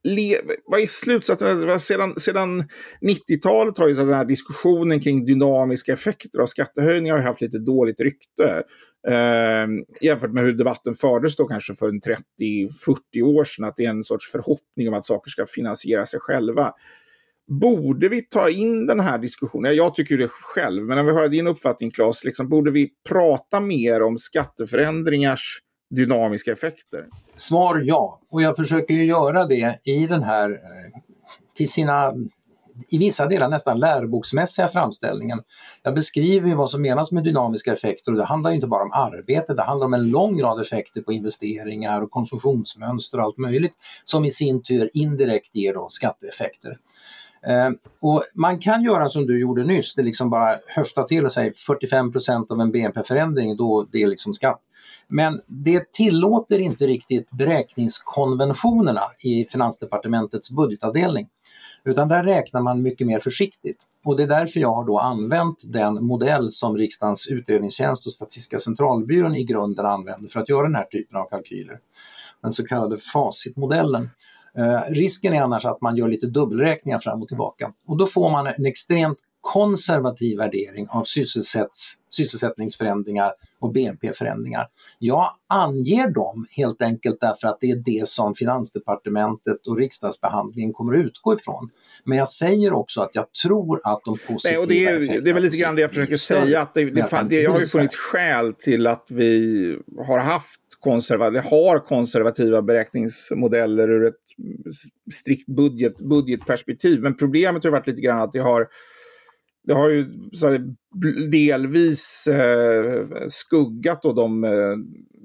Le, vad är slutsatsen? Sedan, sedan 90-talet har ju så den här diskussionen kring dynamiska effekter av skattehöjningar har haft lite dåligt rykte. Eh, jämfört med hur debatten fördes då kanske för en 30-40 år sedan, att det är en sorts förhoppning om att saker ska finansiera sig själva. Borde vi ta in den här diskussionen? Jag tycker det själv, men när vi hör din uppfattning Claes, liksom, borde vi prata mer om skatteförändringars dynamiska effekter? Svar ja, och jag försöker ju göra det i den här eh, till sina i vissa delar nästan läroboksmässiga framställningen. Jag beskriver vad som menas med dynamiska effekter och det handlar inte bara om arbete, det handlar om en lång rad effekter på investeringar och konsumtionsmönster och allt möjligt som i sin tur indirekt ger då skatteeffekter. Eh, och man kan göra som du gjorde nyss, det liksom bara höfta till och säga 45% av en BNP-förändring, då det är liksom skatt. Men det tillåter inte riktigt beräkningskonventionerna i Finansdepartementets budgetavdelning. Utan där räknar man mycket mer försiktigt. Och det är därför jag har då använt den modell som riksdagens utredningstjänst och Statistiska centralbyrån i grunden använder för att göra den här typen av kalkyler. Den så kallade facitmodellen. Eh, risken är annars att man gör lite dubbelräkningar fram och tillbaka och då får man en extremt konservativ värdering av sysselsätts, sysselsättningsförändringar och BNP-förändringar. Jag anger dem helt enkelt därför att det är det som Finansdepartementet och riksdagsbehandlingen kommer att utgå ifrån. Men jag säger också att jag tror att de positiva Nej, och det är, det är väl lite grann det jag försöker säga, att det, det, det, det har ju funnits skäl till att vi har haft konservativa, har konservativa beräkningsmodeller ur ett strikt budget, budgetperspektiv. Men problemet har varit lite grann att det har det har ju delvis eh, skuggat då de, eh,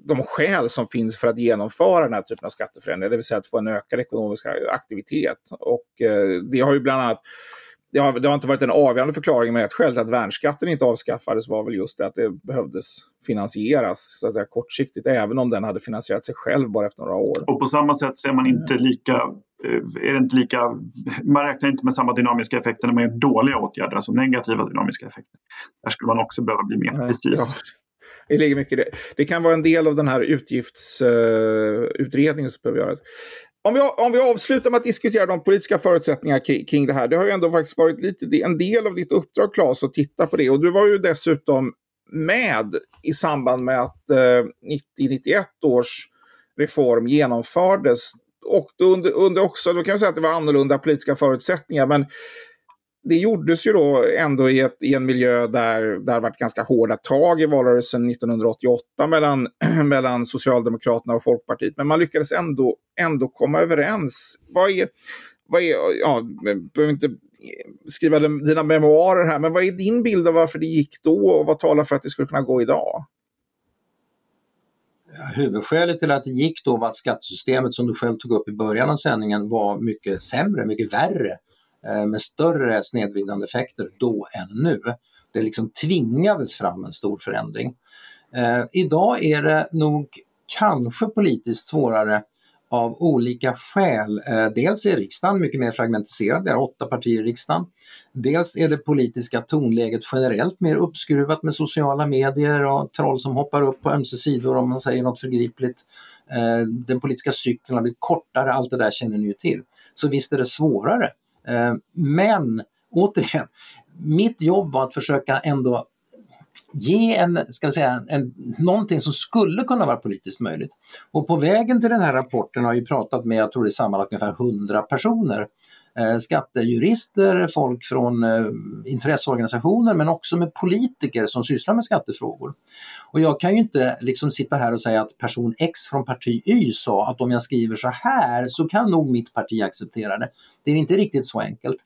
de skäl som finns för att genomföra den här typen av skatteförändringar, det vill säga att få en ökad ekonomisk aktivitet. Och eh, det har ju bland annat det har, det har, inte varit en avgörande förklaring, men ett skäl till att värnskatten inte avskaffades var väl just det att det behövdes finansieras så att säga, kortsiktigt, även om den hade finansierat sig själv bara efter några år. Och på samma sätt så är man inte lika, eh, är det inte lika, man räknar inte med samma dynamiska effekter när man gör dåliga åtgärder, alltså negativa dynamiska effekter. Där skulle man också behöva bli mer precis. Ja. Det ligger mycket det. Det kan vara en del av den här utgiftsutredningen uh, som behöver göras. Om vi, om vi avslutar med att diskutera de politiska förutsättningarna kring, kring det här. Det har ju ändå faktiskt varit lite en del av ditt uppdrag, Claes, att titta på det. Och du var ju dessutom med i samband med att eh, 90-91 års reform genomfördes. Och då under, under också, då kan jag säga att det var annorlunda politiska förutsättningar, men det gjordes ju då ändå i, ett, i en miljö där, där det varit ganska hårda tag i valrörelsen 1988 mellan, mellan Socialdemokraterna och Folkpartiet. Men man lyckades ändå, ändå komma överens. Vad är, vad är, ja, behöver inte skriva dina memoarer här, men vad är din bild av varför det gick då och vad talar för att det skulle kunna gå idag? Huvudskälet till att det gick då var att skattesystemet som du själv tog upp i början av sändningen var mycket sämre, mycket värre Eh, med större snedvridande effekter då än nu. Det liksom tvingades fram en stor förändring. Eh, idag är det nog kanske politiskt svårare av olika skäl. Eh, dels är riksdagen mycket mer fragmentiserad, vi har åtta partier i riksdagen. Dels är det politiska tonläget generellt mer uppskruvat med sociala medier och troll som hoppar upp på ömse sidor om man säger något förgripligt. Eh, den politiska cykeln har blivit kortare, allt det där känner ni ju till. Så visst är det svårare. Eh, men återigen, mitt jobb var att försöka ändå ge en, ska vi säga, en, någonting som skulle kunna vara politiskt möjligt. Och på vägen till den här rapporten har jag pratat med, jag tror det är sammanlagt ungefär 100 personer. Eh, skattejurister, folk från eh, intresseorganisationer men också med politiker som sysslar med skattefrågor. Och jag kan ju inte liksom sitta här och säga att person X från parti Y sa att om jag skriver så här så kan nog mitt parti acceptera det. Det är inte riktigt så enkelt.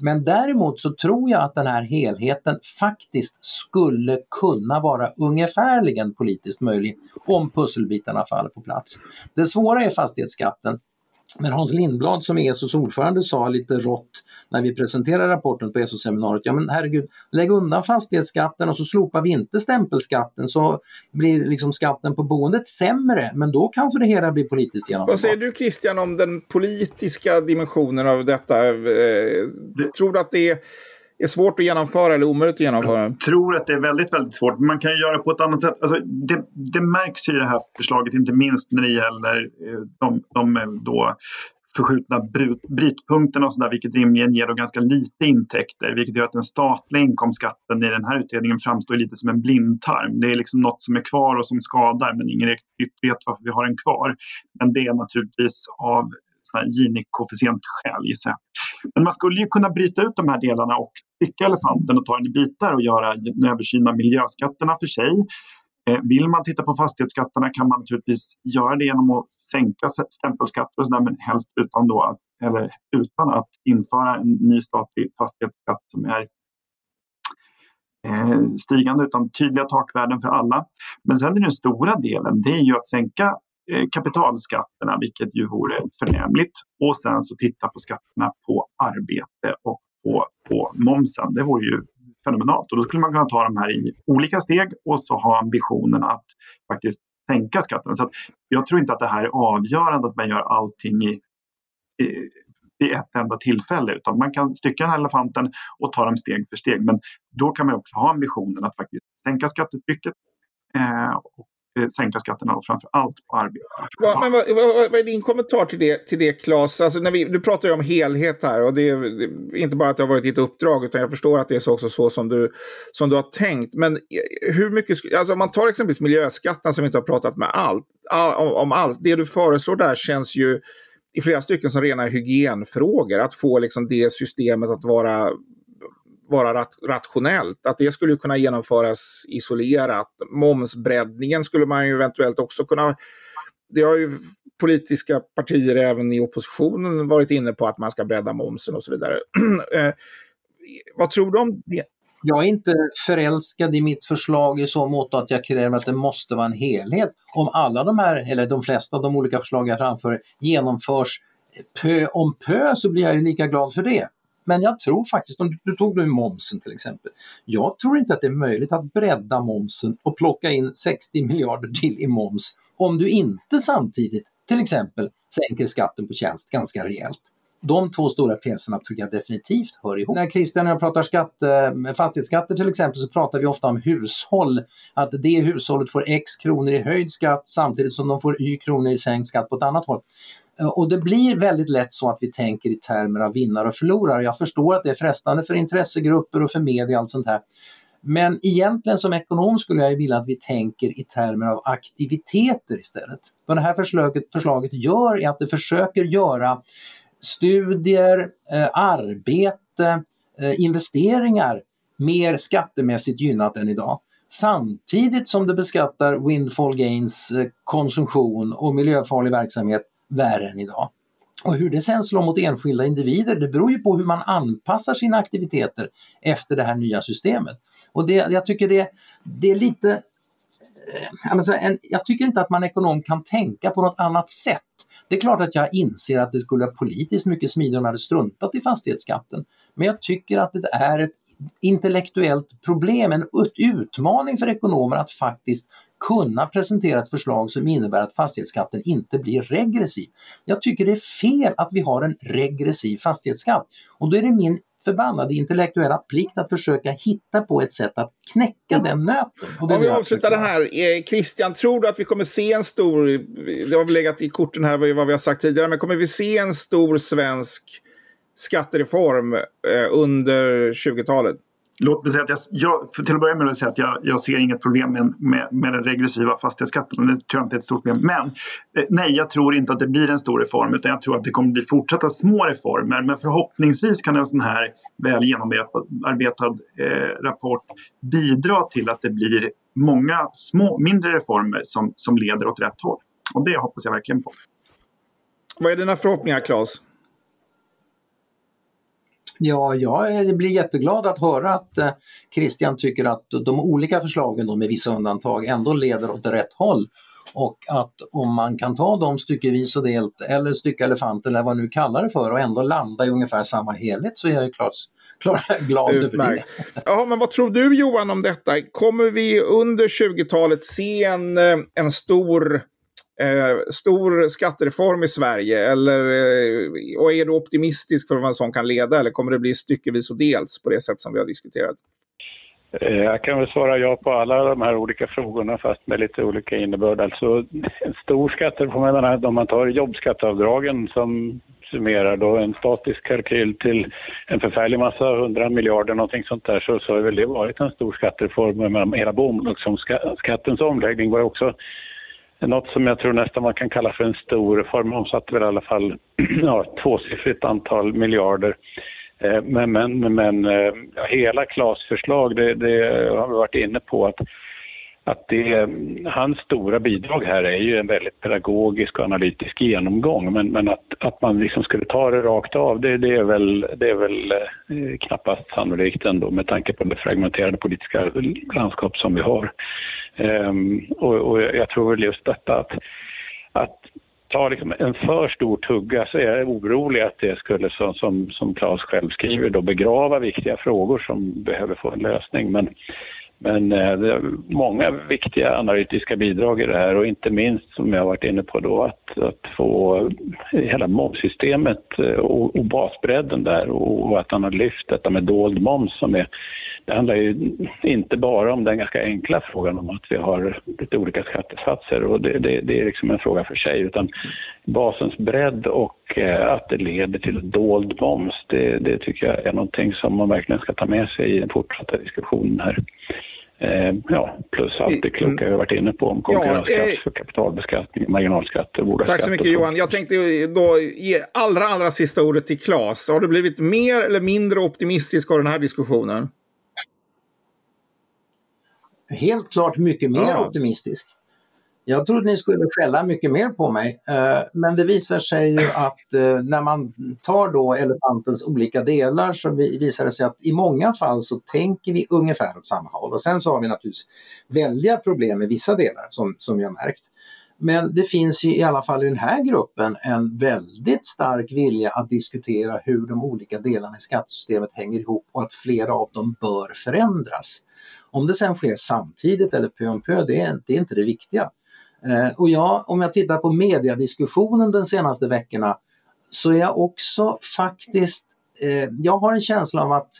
Men däremot så tror jag att den här helheten faktiskt skulle kunna vara ungefärligen politiskt möjlig om pusselbitarna faller på plats. Det svåra är fastighetsskatten men Hans Lindblad som är ESOs ordförande sa lite rått när vi presenterade rapporten på ESO-seminariet, ja men herregud, lägg undan fastighetsskatten och så slopar vi inte stämpelskatten så blir liksom skatten på boendet sämre, men då kanske det hela blir politiskt genomförbart. Vad säger du Christian om den politiska dimensionen av detta? Eh, tror du att det är är svårt att genomföra eller omöjligt att genomföra? Jag tror att det är väldigt, väldigt svårt. Man kan göra på ett annat sätt. Alltså, det, det märks i det här förslaget, inte minst när det gäller eh, de, de eh, då förskjutna brytpunkterna och sådär, vilket rimligen ger då ganska lite intäkter, vilket gör att den statliga inkomstskatten i den här utredningen framstår lite som en blindtarm. Det är liksom något som är kvar och som skadar, men ingen riktigt vet varför vi har den kvar. Men det är naturligtvis av Gini-koefficientskäl gissar jag. Men man skulle ju kunna bryta ut de här delarna och stycka elefanten och ta den i bitar och göra en översyn av miljöskatterna för sig. Eh, vill man titta på fastighetsskatterna kan man naturligtvis göra det genom att sänka stämpelskatter och sådär, men helst utan, då att, eller utan att införa en ny statlig fastighetsskatt som är eh, stigande utan tydliga takvärden för alla. Men sen är den stora delen, det är ju att sänka Eh, kapitalskatterna, vilket ju vore förnämligt. Och sen så titta på skatterna på arbete och på, på momsen. Det vore ju fenomenalt. Och då skulle man kunna ta de här i olika steg och så ha ambitionen att faktiskt sänka skatten. Så jag tror inte att det här är avgörande att man gör allting i, i, i ett enda tillfälle utan man kan stycka den här elefanten och ta dem steg för steg. Men då kan man också ha ambitionen att faktiskt sänka skattetrycket eh, och Eh, sänka skatterna och framför allt på arbete. Ja, men vad, vad, vad, är din kommentar till det, till det Claes? Alltså när vi, du pratar ju om helhet här och det är, inte bara att det har varit ditt uppdrag utan jag förstår att det är så också så som du, som du har tänkt. Men eh, hur mycket, alltså om man tar exempelvis miljöskatten som vi inte har pratat med allt, om, om allt, det du föreslår där känns ju i flera stycken som rena hygienfrågor. Att få liksom det systemet att vara vara rationellt. Att det skulle kunna genomföras isolerat. Momsbreddningen skulle man ju eventuellt också kunna... Det har ju politiska partier även i oppositionen varit inne på att man ska bredda momsen och så vidare. eh, vad tror du om det? Jag är inte förälskad i mitt förslag i så mått att jag kräver att det måste vara en helhet. Om alla de här, eller de flesta av de olika förslag jag framför genomförs pö om pö så blir jag ju lika glad för det. Men jag tror faktiskt, om du tog nu momsen till exempel. Jag tror inte att det är möjligt att bredda momsen och plocka in 60 miljarder till i moms om du inte samtidigt till exempel sänker skatten på tjänst ganska rejält. de två stora pjäserna tror jag definitivt hör ihop. När Christian och jag pratar skatte, fastighetsskatter till exempel så pratar vi ofta om hushåll. Att det hushållet får x kronor i höjd skatt samtidigt som de får y kronor i sänkt skatt på ett annat håll. Eh, och det blir väldigt lätt så att vi tänker i termer av vinnare och förlorare. Jag förstår att det är frestande för intressegrupper och för media och allt sånt här. Men egentligen som ekonom skulle jag vilja att vi tänker i termer av aktiviteter istället. Vad det här förslaget, förslaget gör är att det försöker göra studier, eh, arbete, eh, investeringar mer skattemässigt gynnat än idag. Samtidigt som det beskattar windfall gains, eh, konsumtion och miljöfarlig verksamhet värre än idag. Och hur det sen slår mot enskilda individer, det beror ju på hur man anpassar sina aktiviteter efter det här nya systemet. Och det, jag tycker det, det är lite... Eh, jag tycker inte att man ekonom kan tänka på något annat sätt. Det är klart att jag inser att det skulle vara politiskt mycket smidigare om man hade struntat i fastighetsskatten. Men jag tycker att det är ett intellektuellt problem, en utmaning för ekonomer att faktiskt kunna presentera ett förslag som innebär att fastighetsskatten inte blir regressiv. Jag tycker det är fel att vi har en regressiv fastighetsskatt och då är det min förbannade intellektuella plikt att försöka hitta på ett sätt att knäcka den nöten. Om vi avslutar det här. Eh, Christian, tror du att vi kommer se en stor, det har väl legat i korten här vad vi har sagt tidigare, men kommer vi se en stor svensk skattereform eh, under 20talet? Låt mig säga att jag, jag för till att börja med att säga att jag, jag ser inget problem med, med, med den regressiva fastighetsskatten. Det tror jag inte är ett stort problem. Men eh, nej, jag tror inte att det blir en stor reform utan jag tror att det kommer bli fortsatta små reformer. Men förhoppningsvis kan en sån här väl genomarbetad eh, rapport bidra till att det blir många små, mindre reformer som, som leder åt rätt håll. Och det hoppas jag verkligen på. Vad är dina förhoppningar, Claes? Ja, jag eh, blir jätteglad att höra att eh, Christian tycker att de olika förslagen då, med vissa undantag ändå leder åt rätt håll. Och att om man kan ta dem styckevis och delt eller stycka elefanten eller vad man nu kallar det för och ändå landa i ungefär samma helhet så är jag ju klart, klart glad över det. Ja, men vad tror du Johan om detta? Kommer vi under 20-talet se en, eh, en stor eh, stor skattereform i Sverige? Eller, eh, och är du optimistisk för vad en sån kan leda eller kommer det bli styckevis och dels på det sätt som vi har diskuterat? Eh, jag kan väl svara ja på alla de här olika frågorna fast med lite olika innebörd. Alltså en stor skattereform, jag menar, om man tar jobbskatteavdragen som summerar då en statisk kalkyl till en förfärlig massa, 100 miljarder någonting sånt där, så, så har väl det varit en stor skattereform. Men hela bolagsskattens omläggning var också något som jag tror nästan man kan kalla för en stor reform omsatte väl i alla fall ja, tvåsiffrigt antal miljarder. Eh, men, men, men eh, ja, hela Klas förslag, det, det, har vi varit inne på att, att det, hans stora bidrag här är ju en väldigt pedagogisk och analytisk genomgång. Men, men att, att man liksom skulle ta det rakt av, det, det är väl, det är väl eh, knappast sannolikt ändå med tanke på det fragmenterade politiska landskap som vi har. Ehm, och, och, jag tror väl just detta att, att ta liksom en för stor tugga så är jag orolig att det skulle, som, som, som Claes själv skriver, då begrava viktiga frågor som behöver få en lösning. Men, men eh, det är många viktiga analytiska bidrag i det här och inte minst som jag varit inne på då att, att få hela momssystemet eh, och, och basbredden där och, och att han har lyft detta med dold moms som är det handlar ju inte bara om den ganska enkla frågan om att vi har lite olika skattesatser och det, det, det är liksom en fråga för sig utan basens bredd och eh, att det leder till dold moms det, det tycker jag är någonting som man verkligen ska ta med sig i den fortsatta diskussionen här. Eh, ja, plus allt det kloka jag varit inne på om konkurrenskraft ja, eh, för kapitalbeskattning, marginalskatter, bolagsskatter. Tack så mycket Johan. Jag tänkte då ge allra, allra sista ordet till Claes. Har du blivit mer eller mindre optimistisk av den här diskussionen? helt klart mycket mer ja. optimistisk. Jag trodde ni skulle skälla mycket mer på mig, eh, men det visar sig ju att eh, när man tar då elefantens olika delar så visar det sig att i många fall så tänker vi ungefär åt samma håll. Och sen så har vi naturligtvis väldiga problem med vissa delar som, som jag märkt. Men det finns ju i alla fall i den här gruppen en väldigt stark vilja att diskutera hur de olika delarna i skattesystemet hänger ihop och att flera av dem bör förändras. Om det sen sker samtidigt eller pö om pö, det är, det är inte det viktiga. Eh, och jag, om jag tittar på mediediskussionen de senaste veckorna så är jag också faktiskt, eh, jag har en känsla av att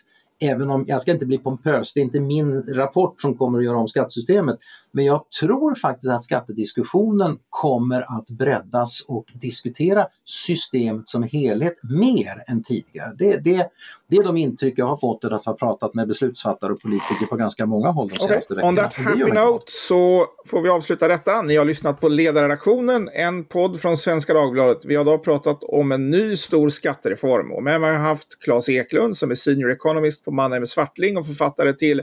även om, jag ska inte bli pompös, det är inte min rapport som kommer att göra om skattesystemet, men jag tror faktiskt att skattediskussionen kommer att breddas och diskutera systemet som helhet mer än tidigare. Det, det, det är de intryck jag har fått av att ha pratat med beslutsfattare och politiker på ganska många håll de senaste okay. veckorna. On that happy note så får vi avsluta detta. Ni har lyssnat på Ledarredaktionen, en podd från Svenska Dagbladet. Vi har då pratat om en ny stor skattereform och med mig har jag haft Claes Eklund som är senior economist på Mannheim Swartling och författare till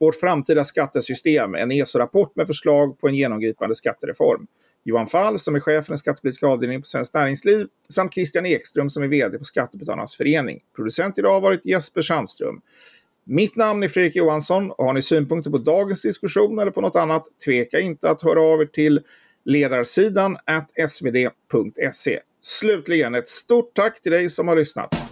vårt framtida skattesystem, en ESO-rapport med förslag på en genomgripande skattereform. Johan Fall som är chef för den skattepolitiska avdelningen på Svenskt Näringsliv samt Christian Ekström som är vd på Skattebetalarnas förening. Producent idag har varit Jesper Sandström. Mitt namn är Fredrik Johansson och har ni synpunkter på dagens diskussion eller på något annat, tveka inte att höra av er till ledarsidan svd.se. Slutligen ett stort tack till dig som har lyssnat.